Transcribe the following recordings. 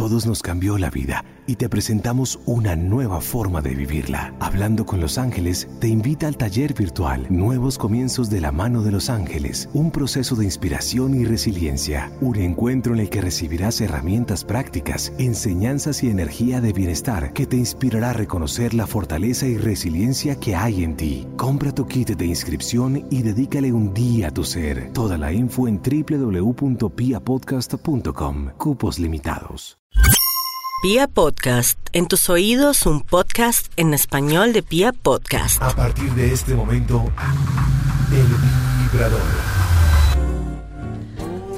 todos nos cambió la vida y te presentamos una nueva forma de vivirla. Hablando con los ángeles te invita al taller virtual Nuevos Comienzos de la mano de los ángeles, un proceso de inspiración y resiliencia, un encuentro en el que recibirás herramientas prácticas, enseñanzas y energía de bienestar que te inspirará a reconocer la fortaleza y resiliencia que hay en ti. Compra tu kit de inscripción y dedícale un día a tu ser. Toda la info en www.piapodcast.com. Cupos limitados. Pia Podcast, en tus oídos un podcast en español de Pia Podcast. A partir de este momento, el vibrador.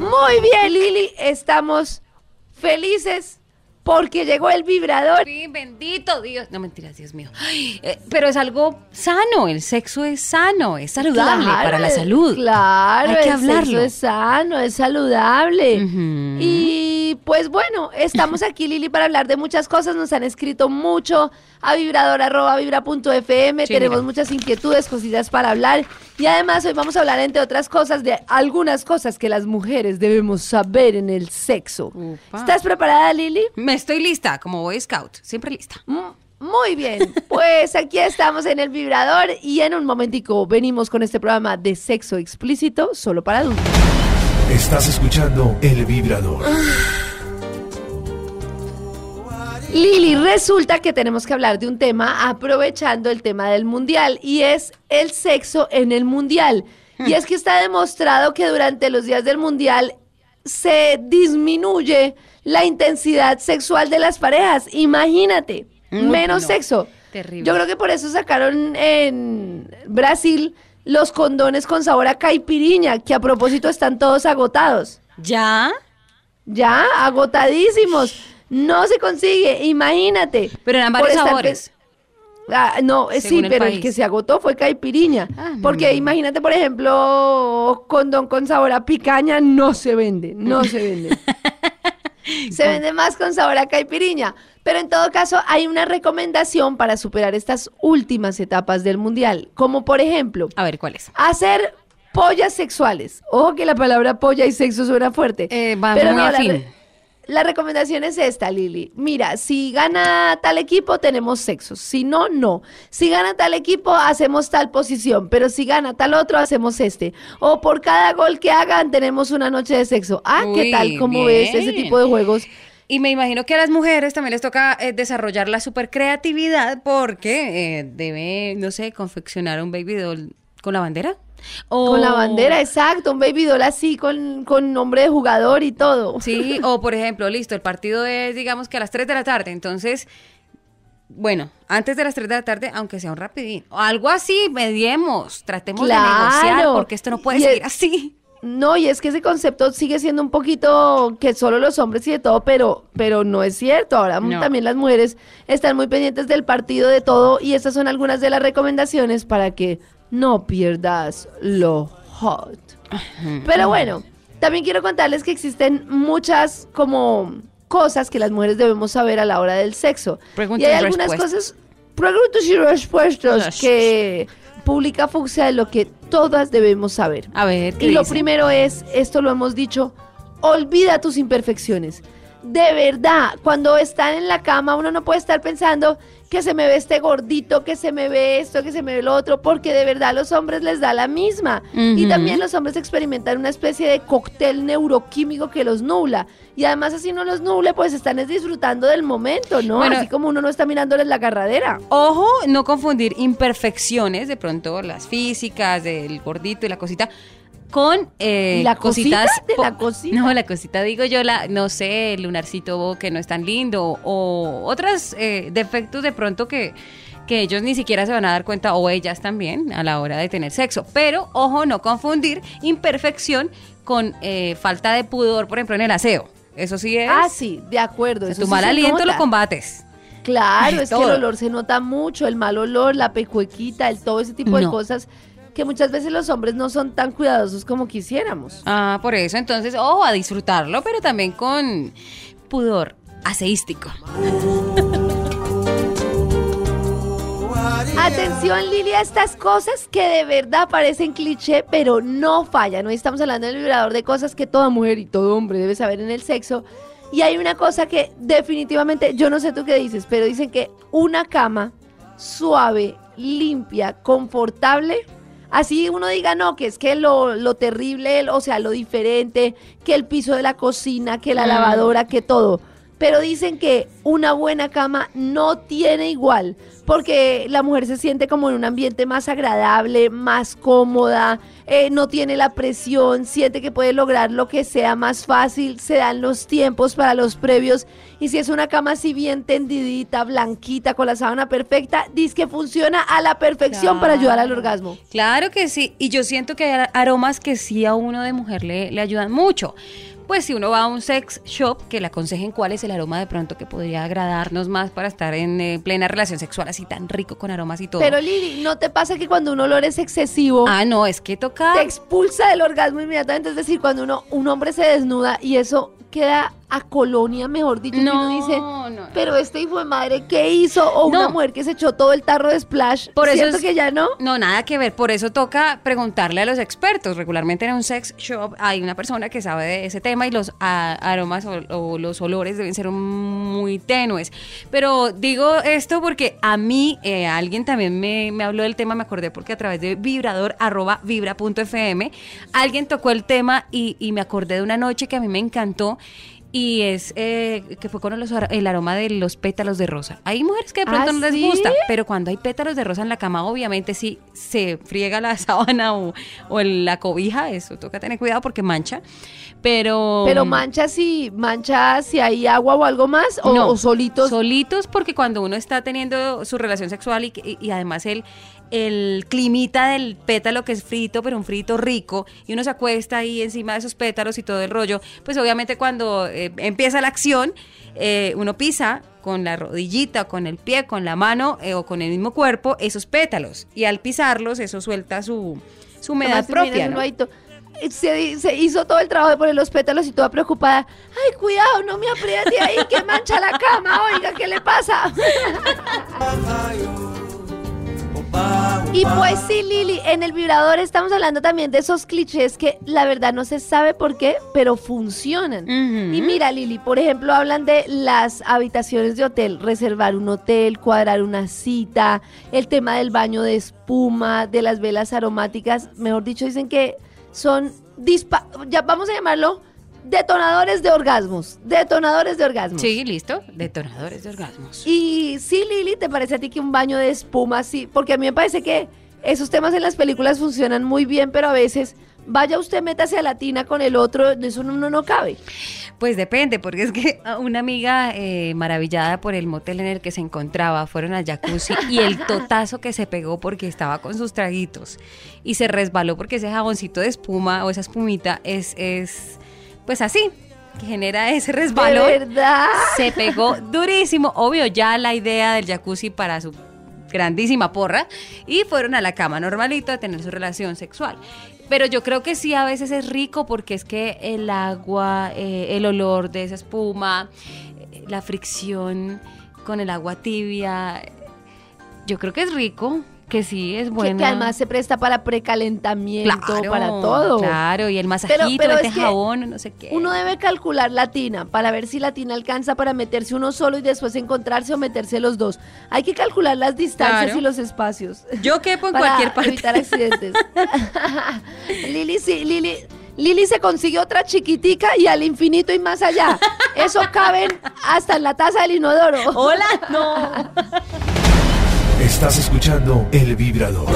Muy bien, Lili, estamos felices porque llegó el vibrador. Sí, bendito Dios. No mentiras, Dios mío. Ay, eh, pero es algo sano. El sexo es sano, es saludable Claro, para la salud. Claro, Hay que el hablarlo. sexo es sano, es saludable. Y pues bueno, estamos aquí, Lili, para hablar de muchas cosas. Nos han escrito mucho a vibrador.vibra.fm. Sí, Tenemos mira. muchas inquietudes, cositas para hablar. Y además hoy vamos a hablar, entre otras cosas, de algunas cosas que las mujeres debemos saber en el sexo. ¿Estás preparada, Lili? Me estoy lista, como Boy Scout. Siempre lista. Mm, Muy bien, pues aquí estamos en el vibrador y en un momentico venimos con este programa de sexo explícito solo para adultos. Estás escuchando el vibrador. Lili, resulta que tenemos que hablar de un tema aprovechando el tema del mundial y es el sexo en el mundial. Y es que está demostrado que durante los días del mundial se disminuye la intensidad sexual de las parejas. Imagínate, menos no. sexo. Terrible. Yo creo que por eso sacaron en Brasil los condones con sabor a caipiriña, que a propósito están todos agotados. ¿Ya? Ya, agotadísimos. No se consigue, imagínate. Pero eran varios sabores. Ah, no, eh, sí, el pero el que se agotó fue caipiriña. Ah, porque imagínate, por ejemplo, condón con sabor a picaña no se vende, no se vende. se vende más con sabor a caipiriña. Pero en todo caso, hay una recomendación para superar estas últimas etapas del mundial. Como por ejemplo, A ver, ¿cuál es? hacer pollas sexuales. Ojo que la palabra polla y sexo suena fuerte. Eh, va Pero muy no, afín. La recomendación es esta, Lili. Mira, si gana tal equipo, tenemos sexo. Si no, no. Si gana tal equipo, hacemos tal posición. Pero si gana tal otro, hacemos este. O por cada gol que hagan, tenemos una noche de sexo. Ah, ¿qué tal? ¿Cómo ves ese bien. tipo de juegos? Y me imagino que a las mujeres también les toca eh, desarrollar la super creatividad porque eh, debe, no sé, confeccionar un baby doll con la bandera. O- Con la bandera, exacto. Un baby doll así, con, con nombre de jugador y todo. Sí, o por ejemplo, listo, el partido es, digamos que a las 3 de la tarde, entonces, bueno, antes de las 3 de la tarde, aunque sea un rapidín, o algo así, mediemos, tratemos de negociar, porque esto no puede Y es- seguir así. No, y es que ese concepto sigue siendo un poquito que solo los hombres y de todo, pero, pero no es cierto. Ahora No. también las mujeres están muy pendientes del partido de todo y estas son algunas de las recomendaciones para que no pierdas lo hot. Pero bueno, también quiero contarles que existen muchas como cosas que las mujeres debemos saber a la hora del sexo. Preguntas y hay algunas respuestas. cosas, preguntas y respuestas que publica Fuxia de lo que todas debemos saber. A ver, ¿qué Y lo dicen? primero es, esto lo hemos dicho, olvida tus imperfecciones. De verdad, cuando están en la cama uno no puede estar pensando que se me ve este gordito, que se me ve esto, que se me ve lo otro, porque de verdad a los hombres les da la misma. Y también los hombres experimentan una especie de cóctel neuroquímico que los nubla. Y además así no los nuble, pues están es disfrutando del momento, ¿no? Bueno. así como uno no está mirándoles la agarradera. Ojo, no confundir imperfecciones, de pronto las físicas, del gordito y la cosita, con eh, ¿Y la cosita cositas. de la cosita? No, la cosita, digo yo, la, no sé, el lunarcito que no es tan lindo, o otros eh, defectos de pronto que, que ellos ni siquiera se van a dar cuenta, o ellas también, a la hora de tener sexo. Pero, ojo, no confundir imperfección con eh, falta de pudor, por ejemplo, en el aseo. Eso sí es. Ah, sí, de acuerdo. o sea, eso tu sí mal aliento lo combates. Claro, Ay, es que el olor se nota mucho, el mal olor, la pecuequita, el todo ese tipo de cosas que muchas veces los hombres no son tan cuidadosos como quisiéramos. Ah, por eso, entonces, ojo, a disfrutarlo, pero también con pudor aseístico. Atención Lili a estas cosas que de verdad parecen cliché, pero no fallan. Hoy estamos hablando del vibrador de cosas que toda mujer y todo hombre debe saber en el sexo. Y hay una cosa que definitivamente, yo no sé tú qué dices, pero dicen que una cama suave, limpia, confortable, así uno diga, no, que es que lo, lo terrible, o sea, lo diferente, que el piso de la cocina, que la lavadora, que todo. Pero dicen que una buena cama no tiene igual, porque la mujer se siente como en un ambiente más agradable, más cómoda, eh, no tiene la presión, siente que puede lograr lo que sea más fácil, se dan los tiempos para los previos, y si es una cama así bien tendidita, blanquita, con la sábana perfecta, dice que funciona a la perfección para ayudar al orgasmo. Claro que sí, y yo siento que hay aromas que sí a uno de mujer le, le ayudan mucho. Pues si uno va a un sex shop, que le aconsejen cuál es el aroma de pronto que podría agradarnos más para estar en eh, plena relación sexual así tan rico con aromas y todo. Pero Lili, ¿no te pasa que cuando un olor es excesivo, ah, no, es que toca... te expulsa del orgasmo inmediatamente? Es decir, cuando uno, un hombre se desnuda y eso queda a colonia, mejor dicho, No, uno dice, no. pero este hijo de madre, ¿qué hizo? O una No. mujer que se echó todo el tarro de splash. Por eso ¿Cierto es- que ya no? No, nada que ver. Por eso toca preguntarle a los expertos. Regularmente en un sex shop hay una persona que sabe de ese tema y los a- aromas o, o los olores deben ser muy tenues. Pero digo esto porque a mí eh, alguien también me, me habló del tema, me acordé porque a través de vibrador arroba vibra.fm alguien tocó el tema y, y me acordé de una noche que a mí me encantó. Y es eh, que fue con los el aroma de los pétalos de rosa. Hay mujeres que de pronto ¿Ah, no les sí? gusta, pero cuando hay pétalos de rosa en la cama, obviamente sí se friega la sábana o, o el- la cobija, eso toca tener cuidado porque mancha. Pero. Pero mancha si, mancha si hay agua o algo más, o, No, o solitos. Solitos, porque cuando uno está teniendo su relación sexual y además el, el climita del pétalo que es frito, pero un frito rico, y uno se acuesta ahí encima de esos pétalos y todo el rollo, pues obviamente cuando eh, empieza la acción, eh, uno pisa con la rodillita, con el pie, con la mano eh, o con el mismo cuerpo esos pétalos, y al pisarlos eso suelta su, su humedad Además, propia. Se, se hizo todo el trabajo de poner los pétalos y toda preocupada. Ay, cuidado, no me apriete ahí, que mancha la cama. Oiga, ¿qué le pasa? Y pues sí, Lili, en el vibrador estamos hablando también de esos clichés que la verdad no se sabe por qué, pero funcionan. Y mira, Lili, por ejemplo, hablan de las habitaciones de hotel, reservar un hotel, cuadrar una cita, el tema del baño de espuma, de las velas aromáticas, mejor dicho, dicen que son dispa ya vamos a llamarlo detonadores de orgasmos, detonadores de orgasmos. Sí, listo. Detonadores de orgasmos. Y sí, Lili, ¿te parece a ti que un baño de espuma sí? Porque a mí me parece que esos temas en las películas funcionan muy bien, pero a veces vaya usted, métase a la tina con el otro, eso no, no, no cabe. Pues depende, porque es que una amiga eh, maravillada por el motel en el que se encontraba fueron al jacuzzi y el totazo que se pegó porque estaba con sus traguitos y se resbaló porque ese jaboncito de espuma o esa espumita es, es pues así, que genera ese ¿De resbalón. verdad? Se pegó durísimo, obvio, ya la idea del jacuzzi para su grandísima porra y fueron a la cama normalito a tener su relación sexual. Pero yo creo que sí a veces es rico porque es que el agua, eh, el olor de esa espuma, eh, la fricción con el agua tibia, yo creo que es rico, que sí es Que, bueno. que además se presta para precalentamiento, para todo. Claro, y el masajito, pero este es que jabón, no sé qué. Uno debe calcular la tina para ver si la tina alcanza para meterse uno solo y después encontrarse o meterse los dos. Hay que calcular las distancias Claro. y los espacios. Yo quepo en para cualquier parte. evitar accidentes. Lili, sí, Lili, Lili se consigue otra chiquitica y al infinito y más allá. Eso caben hasta en la taza del inodoro. Hola, no. Estás escuchando El Vibrador.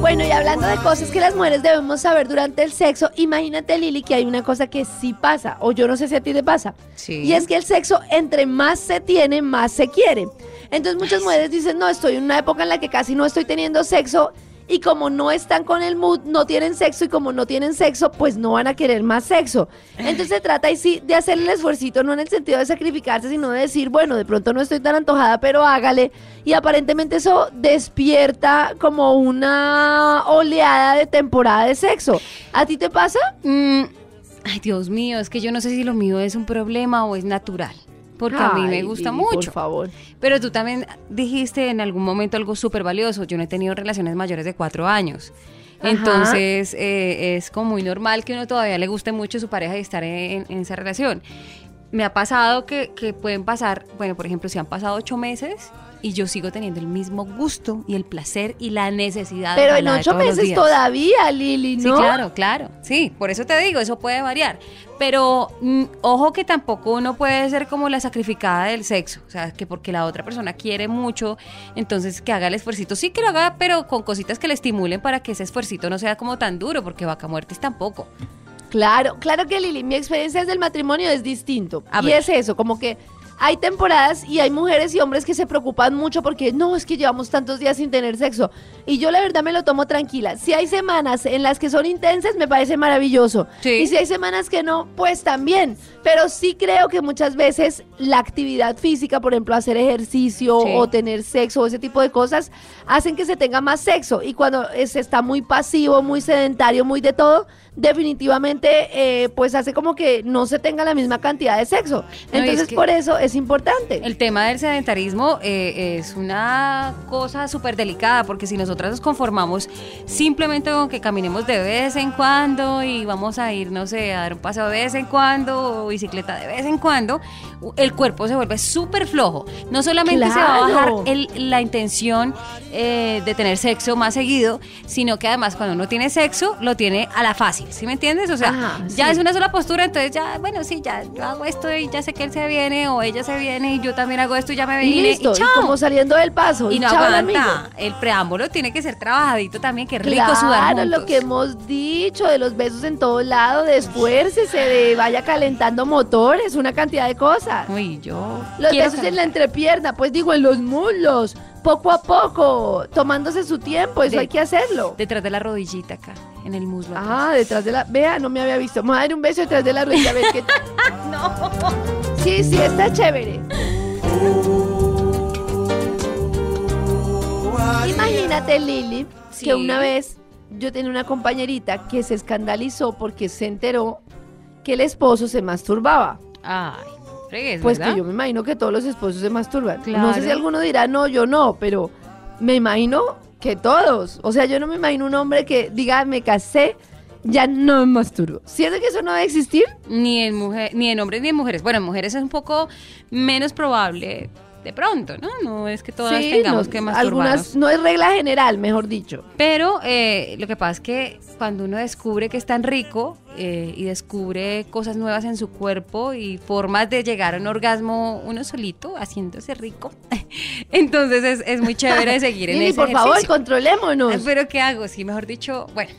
Bueno, y hablando de cosas que las mujeres debemos saber durante el sexo, imagínate, Lili, que hay una cosa que sí pasa, o yo no sé si a ti te pasa. Sí. Y es que el sexo, entre más se tiene, más se quiere. Entonces muchas mujeres dicen, no, estoy en una época en la que casi no estoy teniendo sexo. Y como no están con el mood, no tienen sexo. Y como no tienen sexo, pues no van a querer más sexo. Entonces se trata ahí sí de hacer el esfuercito, no en el sentido de sacrificarse, sino de decir, bueno, de pronto no estoy tan antojada, pero hágale. Y aparentemente eso despierta como una oleada de temporada de sexo. ¿A ti te pasa? Mm, ay, Dios mío, es que yo no sé si lo mío es un problema o es natural. Porque a mí me gusta mucho. Por favor. Pero tú también dijiste en algún momento algo súper valioso. Yo no he tenido relaciones mayores de cuatro años. Entonces eh, es como muy normal que uno todavía le guste mucho su pareja y estar en, en esa relación. Me ha pasado que, que pueden pasar, bueno, por ejemplo, si han pasado ocho meses y yo sigo teniendo el mismo gusto y el placer y la necesidad Pero de en ocho meses todavía, Lili, ¿no? Sí, claro, claro. Sí, por eso te digo, eso puede variar. Pero mm, ojo que tampoco uno puede ser como la sacrificada del sexo. O sea, que porque la otra persona quiere mucho, entonces que haga el esfuercito. Sí que lo haga, pero con cositas que le estimulen para que ese esfuercito no sea como tan duro, porque vaca muertes tampoco. Claro, claro que Lili, mi experiencia desde el matrimonio es distinto. A y ver. es eso, como que hay temporadas y hay mujeres y hombres que se preocupan mucho porque no, es que llevamos tantos días sin tener sexo. Y yo la verdad me lo tomo tranquila. Si hay semanas en las que son intensas, me parece maravilloso. Sí. Y si hay semanas que no, pues también. Pero sí creo que muchas veces la actividad física, por ejemplo, hacer ejercicio Sí. o tener sexo o ese tipo de cosas, hacen que se tenga más sexo. Y cuando se está muy pasivo, muy sedentario, muy de todo, definitivamente eh, pues hace como que no se tenga la misma cantidad de sexo. No, y es Entonces que- por eso es importante. El tema del sedentarismo eh, es una cosa súper delicada porque si nosotras nos conformamos simplemente con que caminemos de vez en cuando y vamos a ir, no sé, a dar un paseo de vez en cuando o bicicleta de vez en cuando, el cuerpo se vuelve súper flojo. No solamente se va a bajar el- la intención eh, de tener sexo más seguido, sino que además cuando uno tiene sexo, lo tiene a la fácil, ¿sí me entiendes? O sea, Ajá, ya sí. es una sola postura, entonces ya, bueno, sí, ya yo hago esto y ya sé que él se viene o ella se viene y yo también hago esto y ya me Y vine listo, y y chao. como saliendo del paso. Y no chao, el aguanta. amigo. El preámbulo tiene que ser trabajadito también, que rico Claro, sudar juntos. lo que hemos dicho de los besos en todo lado, de esfuércese, de vaya calentando motores, una cantidad de cosas. Uy, yo Los besos en la entrepierna, pues digo, en los muslos, poco a poco, tomándose su tiempo, eso De- hay que hacerlo. detrás de la rodillita acá, en el muslo. Ah, detrás de la. Vea, no me había visto. Dar un beso detrás de la rodilla, a ver qué tal. no. Sí, sí, está chévere. Imagínate, Lili, Sí. que una vez yo tenía una compañerita que se escandalizó porque se enteró que el esposo se masturbaba. Ay, fregues, Pues ¿verdad? que yo me imagino que todos los esposos se masturban. No sé si alguno dirá, no, yo no, pero me imagino que todos. O sea, yo no me imagino un hombre que diga, me casé, ya no me masturbo. ¿Siente que eso no debe existir? Ni en mujer, ni en hombres ni en mujeres. Bueno, en mujeres es un poco menos probable de pronto, ¿no? No es que todas Sí, tengamos no, que masturbarnos. algunas, no es regla general, mejor dicho. Pero eh, lo que pasa es que cuando uno descubre que es tan rico eh, y descubre cosas nuevas en su cuerpo y formas de llegar a un orgasmo uno solito, haciéndose rico, entonces es, es muy chévere seguir en Lili, ese por favor, controlémonos. Ay, Pero ¿qué hago? Sí, mejor dicho, bueno,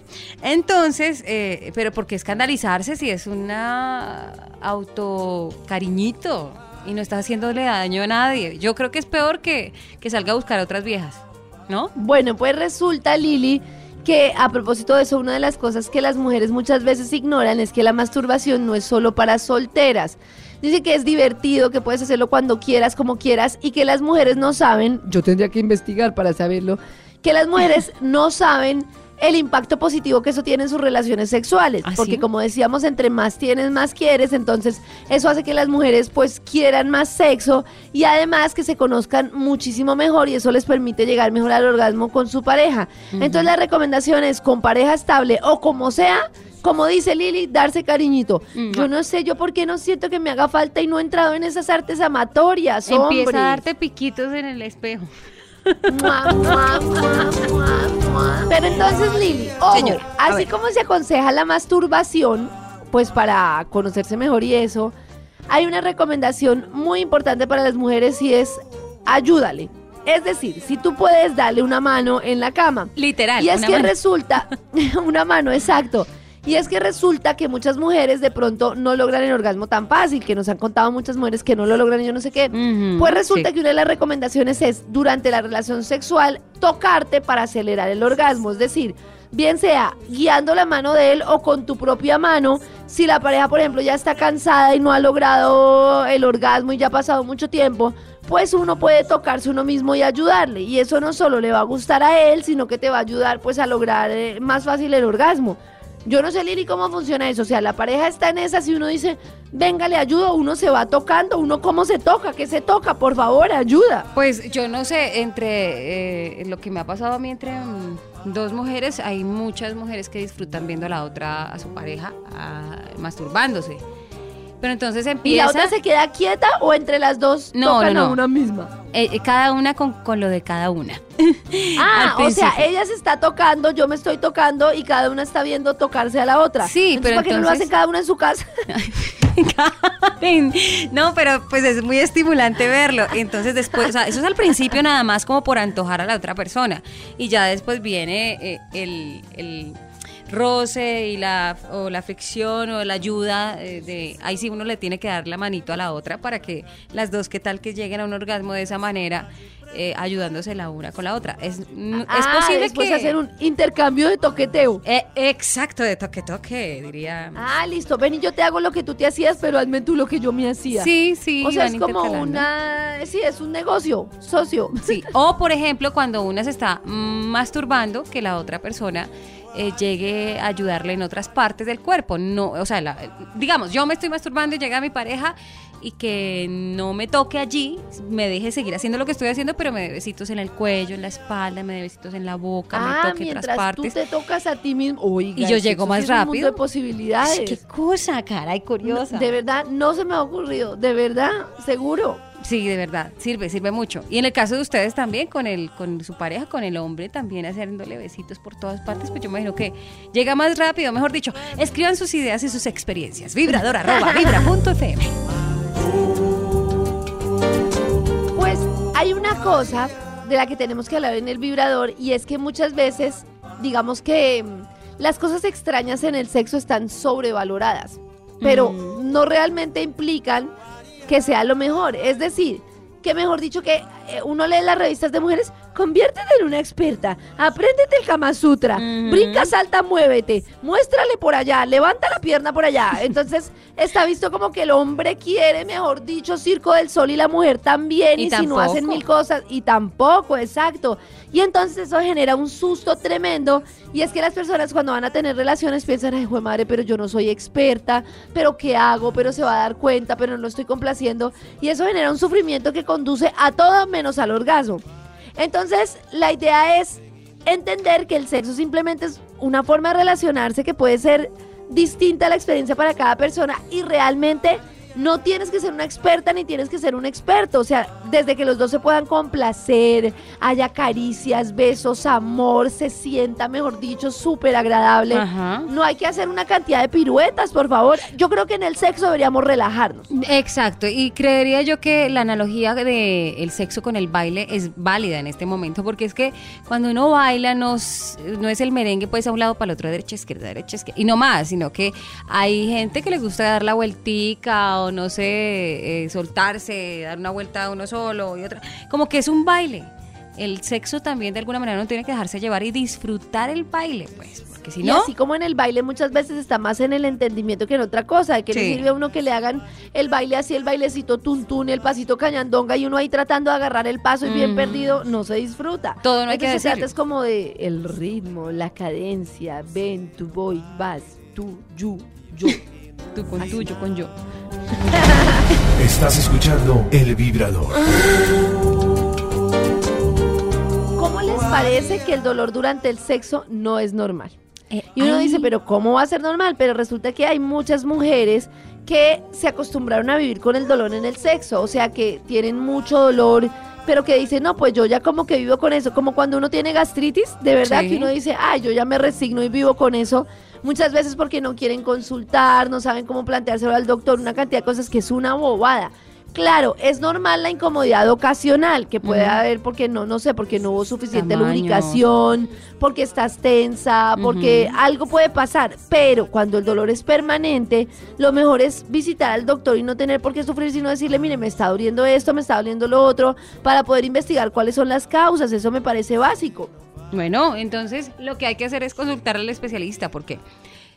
entonces, eh, pero ¿por qué escandalizarse si es una autocariñito y no está haciéndole daño a nadie? Yo creo que es peor que, que salga a buscar a otras viejas, ¿no? Bueno, pues resulta, Lili, que a propósito de eso, una de las cosas que las mujeres muchas veces ignoran es que la masturbación no es solo para solteras. Dice que es divertido, que puedes hacerlo cuando quieras, como quieras, y que las mujeres no saben, yo tendría que investigar para saberlo, que las mujeres no saben el impacto positivo que eso tiene en sus relaciones sexuales. ¿Ah, porque sí? como decíamos, entre más tienes, más quieres. Entonces, eso hace que las mujeres pues quieran más sexo y además que se conozcan muchísimo mejor y eso les permite llegar mejor al orgasmo con su pareja. Entonces, la recomendación es con pareja estable o como sea. Como dice Lili, darse cariñito. Mm. Yo no sé, yo por qué no siento que me haga falta y no he entrado en esas artes amatorias, hombre. Empieza a darte piquitos en el espejo. Mua, mua, mua. Pero entonces, Lili, ojo, Señora, así ver. como se aconseja la masturbación, pues para conocerse mejor y eso, hay una recomendación muy importante para las mujeres y es ayúdale. Es decir, si tú puedes darle una mano en la cama. Literal. Y es una que mano. resulta, una mano, exacto. Y es que resulta que muchas mujeres de pronto no logran el orgasmo tan fácil, que nos han contado muchas mujeres que no lo logran y yo no sé qué. Pues resulta sí. que una de las recomendaciones es durante la relación sexual tocarte para acelerar el orgasmo, es decir, bien sea guiando la mano de él o con tu propia mano, si la pareja por ejemplo ya está cansada y no ha logrado el orgasmo y ya ha pasado mucho tiempo, pues uno puede tocarse uno mismo y ayudarle y eso no solo le va a gustar a él, sino que te va a ayudar pues a lograr eh, más fácil el orgasmo. Yo no sé, Lili, cómo funciona eso. O sea, la pareja está en esa, si uno dice, venga, le ayudo, uno se va tocando, uno cómo se toca, qué se toca, por favor, ayuda. Pues yo no sé, entre eh, lo que me ha pasado a mí entre mm, dos mujeres, hay muchas mujeres que disfrutan viendo a la otra, a su pareja, a- masturbándose. Pero entonces ¿Y empieza... la otra se queda quieta o entre las dos No, tocan no, a no. una misma? eh, eh, cada una con, con lo de cada una. Ah, o sea, ella se está tocando, yo me estoy tocando y cada una está viendo tocarse a la otra. Sí, Entonces, pero ¿para qué no lo entonces- hacen cada una en su casa? No, pero pues es muy estimulante verlo. Entonces después, o sea, eso es al principio nada más como por antojar a la otra persona. Y ya después viene eh, el, el roce y la, o la fricción o la ayuda eh, de, ahí sí uno le tiene que dar la manito a la otra para que las dos, que tal que lleguen a un orgasmo de esa manera, eh, ayudándose la una con la otra. Es, n- es Ah, posible después que... hacer un intercambio de toqueteo. Eh, exacto, de toque toque, diría. Ah, listo, ven y yo te hago lo que tú te hacías, pero hazme tú lo que yo me hacía. Sí, sí. O sea, es como una... Sí, es un negocio, socio. Sí, o por ejemplo, cuando una se está mm, masturbando, que la otra persona eh, llegue a ayudarle en otras partes del cuerpo. No, o sea, la- digamos, yo me estoy masturbando y llega mi pareja y que no me toque allí, me deje seguir haciendo lo que estoy haciendo, pero me dé besitos en el cuello, en la espalda, me dé besitos en la boca, me Ah, toque en otras mientras tú partes. te tocas a ti mismo. Oiga, Y yo llego más un mundo rápido. de posibilidades. Qué cosa, caray, curiosa. De verdad, no se me ha ocurrido. De verdad, seguro. Sí, de verdad, sirve, sirve mucho. Y en el caso de ustedes también, con el, con su pareja, con el hombre, también haciéndole besitos por todas partes, pues yo me imagino que llega más rápido, mejor dicho, escriban sus ideas y sus experiencias. Vibrador arroba vibra.fm. Pues hay una cosa de la que tenemos que hablar en el vibrador y es que muchas veces, digamos que mm, las cosas extrañas en el sexo están sobrevaloradas, pero no realmente implican que sea lo mejor. Es decir, que mejor dicho que uno lee las revistas de mujeres, conviértete en una experta, apréndete el Kama Sutra, brinca, salta, muévete, muéstrale por allá, levanta la pierna por allá. Entonces está visto como que el hombre quiere, mejor dicho, circo del sol y la mujer también, y, Y si no hacen mil cosas, y tampoco, exacto. Y entonces eso genera un susto tremendo, y es que las personas cuando van a tener relaciones piensan, ay, madre, pero yo no soy experta, pero ¿qué hago? Pero se va a dar cuenta, pero no lo estoy complaciendo, y eso genera un sufrimiento que conduce a todo menos al orgasmo. Entonces, la idea es entender que el sexo simplemente es una forma de relacionarse que puede ser distinta la experiencia para cada persona y realmente no tienes que ser una experta ni tienes que ser un experto. O sea, desde que los dos se puedan complacer, haya caricias, besos, amor, se sienta, mejor dicho, súper agradable. Ajá. No hay que hacer una cantidad de piruetas, por favor. Yo creo que en el sexo deberíamos relajarnos. Exacto, y creería yo que la analogía de el sexo con el baile es válida en este momento, porque es que cuando uno baila no, es- no es el merengue pues a un lado para el otro, derecha, izquierda, derecha, izquierda, y no más, sino que hay gente que le gusta dar la vueltica o no sé, eh, soltarse, dar una vuelta a uno solo y otra, como que es un baile. El sexo también de alguna manera uno tiene que dejarse llevar y disfrutar el baile, pues, porque si Y no... así como en el baile muchas veces está más en el entendimiento que en otra cosa, de que le Sí. sirve a uno que le hagan el baile así, el bailecito tuntún, el pasito cañandonga y uno ahí tratando de agarrar el paso y bien Mm. perdido, no se disfruta. Todo no hay que Entonces se trata es como de el ritmo, la cadencia, ven, tú voy, vas, tú, yo, yo. Tú con tú, yo con yo. Estás escuchando El Vibrador. ¿Cómo les parece que el dolor durante el sexo no es normal? Eh, Y uno dice, pero ¿cómo va a ser normal? Pero resulta que hay muchas mujeres que se acostumbraron a vivir con el dolor en el sexo, o sea, que tienen mucho dolor, pero que dicen, no, pues yo ya como que vivo con eso, como cuando uno tiene gastritis, de verdad Sí. que uno dice, ay, yo ya me resigno y vivo con eso, muchas veces porque no quieren consultar, no saben cómo planteárselo al doctor, una cantidad de cosas que es una bobada. Claro, es normal la incomodidad ocasional que puede haber porque no, no sé, porque no hubo suficiente Tamaño. lubricación, porque estás tensa, porque algo puede pasar, pero cuando el dolor es permanente, lo mejor es visitar al doctor y no tener por qué sufrir, sino decirle, mire, me está doliendo esto, me está doliendo lo otro, para poder investigar cuáles son las causas, eso me parece básico. Bueno, entonces lo que hay que hacer es consultar al especialista, porque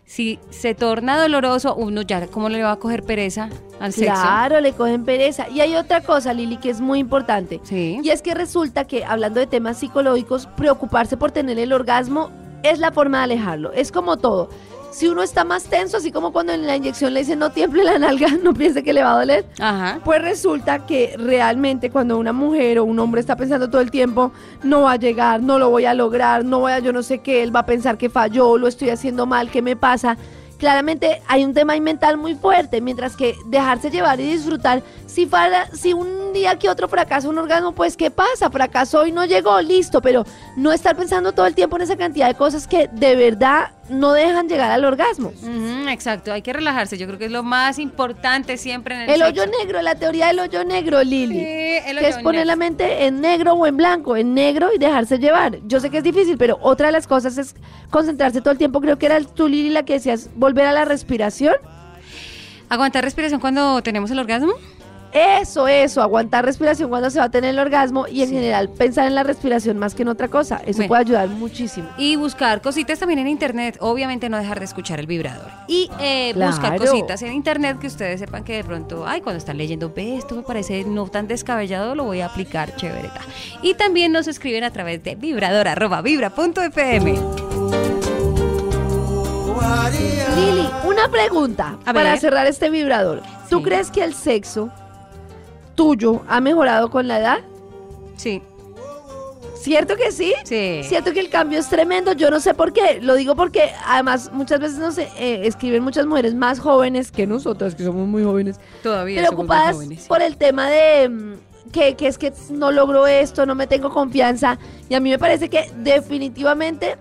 si se torna doloroso, uno ya, ¿cómo le va a coger pereza al sexo? Claro, le cogen pereza. Y hay otra cosa, Lili, que es muy importante. Sí. Y es que resulta que, hablando de temas psicológicos, preocuparse por tener el orgasmo es la forma de alejarlo. Es como todo. Si uno está más tenso, así como cuando en la inyección le dicen no tiemble la nalga, no piense que le va a doler. Ajá. Pues resulta que realmente cuando una mujer o un hombre está pensando todo el tiempo, no va a llegar, no lo voy a lograr, no voy a yo no sé qué, él va a pensar que falló, lo estoy haciendo mal, ¿qué me pasa? Claramente hay un tema mental muy fuerte, mientras que dejarse llevar y disfrutar, si, falla- si un día que otro fracasa un orgasmo, pues ¿qué pasa? Fracasó y no llegó, listo, pero no estar pensando todo el tiempo en esa cantidad de cosas que de verdad no dejan llegar al orgasmo. Exacto, hay que relajarse. Yo creo que es lo más importante siempre en el El hoyo negro, la teoría del hoyo negro, Lili. Sí, el que es hoyo poner la mente en negro o en blanco, en negro y dejarse llevar. Yo sé que es difícil, pero otra de las cosas es concentrarse todo el tiempo. Creo que era tú, Lili, la que decías volver a la respiración. ¿Aguantar respiración cuando tenemos el orgasmo? Eso, eso, aguantar respiración cuando se va a tener el orgasmo y en general pensar en la respiración más que en otra cosa. Eso Bueno. puede ayudar muchísimo. Y buscar cositas también en internet. Obviamente no dejar de escuchar el vibrador. Y eh, buscar cositas en internet que ustedes sepan que de pronto, ay, cuando están leyendo, ve, esto me parece no tan descabellado, lo voy a aplicar, chévere. ta". Y también nos escriben a través de vibrador arroba vibra punto fm. Lili, una pregunta A para ver. cerrar este vibrador. ¿Tú Sí. crees que el sexo tuyo ha mejorado con la edad? Sí, ¿Cierto que sí? sí. Siento que el cambio es tremendo, yo no sé por qué, lo digo porque además muchas veces nos eh, escriben muchas mujeres más jóvenes que nosotras, que somos muy jóvenes, Todavía somos muy preocupadas jóvenes. por el tema de mm, que, que es que no logro esto, no me tengo confianza, y a mí me parece que definitivamente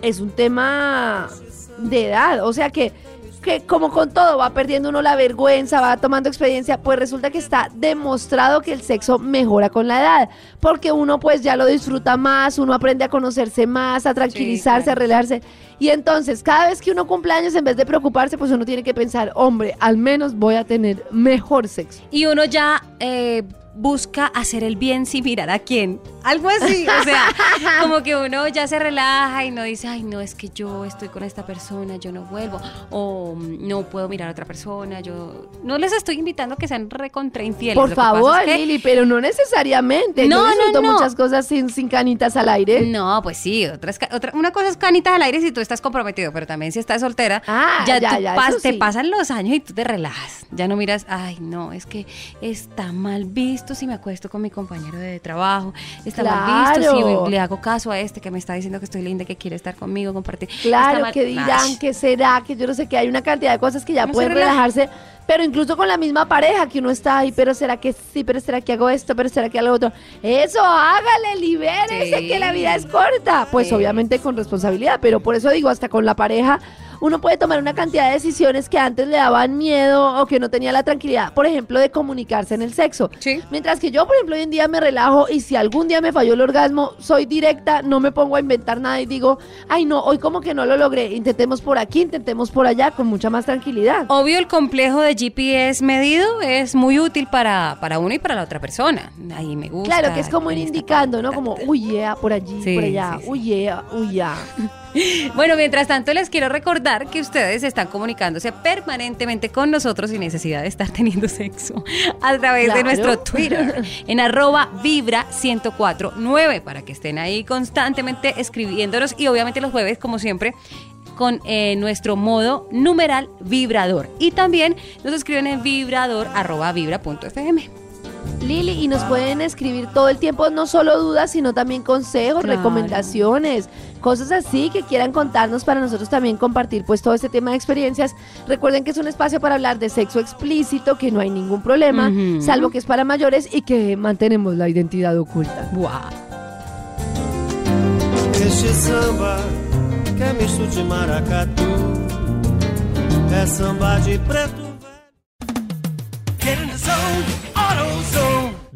es un tema de edad, o sea que, que como con todo va perdiendo uno la vergüenza, va tomando experiencia, pues resulta que está demostrado que el sexo mejora con la edad, porque uno pues ya lo disfruta más, uno aprende a conocerse más, a tranquilizarse, claro. a relajarse, y entonces cada vez que uno cumple años, en vez de preocuparse, pues uno tiene que pensar, hombre, al menos voy a tener mejor sexo. Y uno ya eh, busca hacer el bien sin mirar a quién. Algo así, o sea, como que uno ya se relaja y no dice, ay, no, es que yo estoy con esta persona, yo no vuelvo, o mm, no puedo mirar a otra persona, yo... No les estoy invitando a que sean recontra infieles. Por favor, es que- Lili, pero no necesariamente. No, Yo no, no. muchas cosas sin, sin canitas al aire. No, pues sí, otras, otra, una cosa es canitas al aire si tú estás comprometido, pero también si estás soltera, Ah, ya, ya, tú ya, pas- eso te pasan los años y tú te relajas. Ya no miras, ay, no, es que está mal visto si me acuesto con mi compañero de trabajo, está mal visto si le hago caso a este que me está diciendo que estoy linda, que quiere estar conmigo, compartir. Claro, que dirán, que será, que yo no sé qué. Hay una cantidad de cosas que ya No pueden relaja. relajarse, pero incluso con la misma pareja que uno está ahí, pero será que sí, pero será que hago esto, pero será que hago otro. Eso, hágale, libérese, Sí. que la vida es corta. Pues Sí. obviamente con responsabilidad, pero por eso digo, hasta con la pareja. Uno puede tomar una cantidad de decisiones que antes le daban miedo o que no tenía la tranquilidad, por ejemplo, de comunicarse en el sexo. Sí. Mientras que yo, por ejemplo, hoy en día me relajo y si algún día me falló el orgasmo, soy directa, no me pongo a inventar nada y digo, ay no, hoy como que no lo logré, intentemos por aquí, intentemos por allá, con mucha más tranquilidad. Obvio, el complejo de GPS medido es muy útil para, para uno y para la otra persona. Ahí me gusta. Claro, que es como ir indicando, ¿no? Como, uy, yeah, por allí, Sí, por allá, sí, sí. uy, yeah, uy, yeah. Bueno, mientras tanto les quiero recordar que ustedes están comunicándose permanentemente con nosotros sin necesidad de estar teniendo sexo a través de nuestro Twitter en arroba vibra 1049 para que estén ahí constantemente escribiéndonos y obviamente los jueves como siempre con eh, nuestro modo numeral vibrador y también nos escriben en vibrador arroba vibra punto fm. Lili, y nos pueden escribir todo el tiempo, no solo dudas, sino también consejos, Claro. recomendaciones, cosas así que quieran contarnos para nosotros también compartir pues todo este tema de experiencias. Recuerden que es un espacio para hablar de sexo explícito, que no hay ningún problema, salvo que es para mayores y que mantenemos la identidad oculta. Wow. Este samba que é misto de maracatu É samba de preto Get in the zone,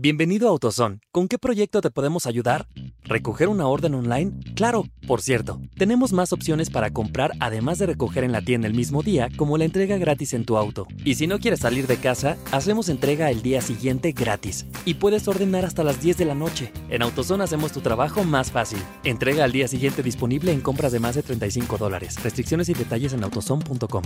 Bienvenido a AutoZone. ¿Con qué proyecto te podemos ayudar? ¿Recoger una orden online? Claro, por cierto, tenemos más opciones para comprar además de recoger en la tienda el mismo día, como la entrega gratis en tu auto. Y si no quieres salir de casa, hacemos entrega el día siguiente gratis. Y puedes ordenar hasta las 10 de la noche. En AutoZone hacemos tu trabajo más fácil. Entrega al día siguiente disponible en compras de más de 35 dólares. Restricciones y detalles en autozone.com.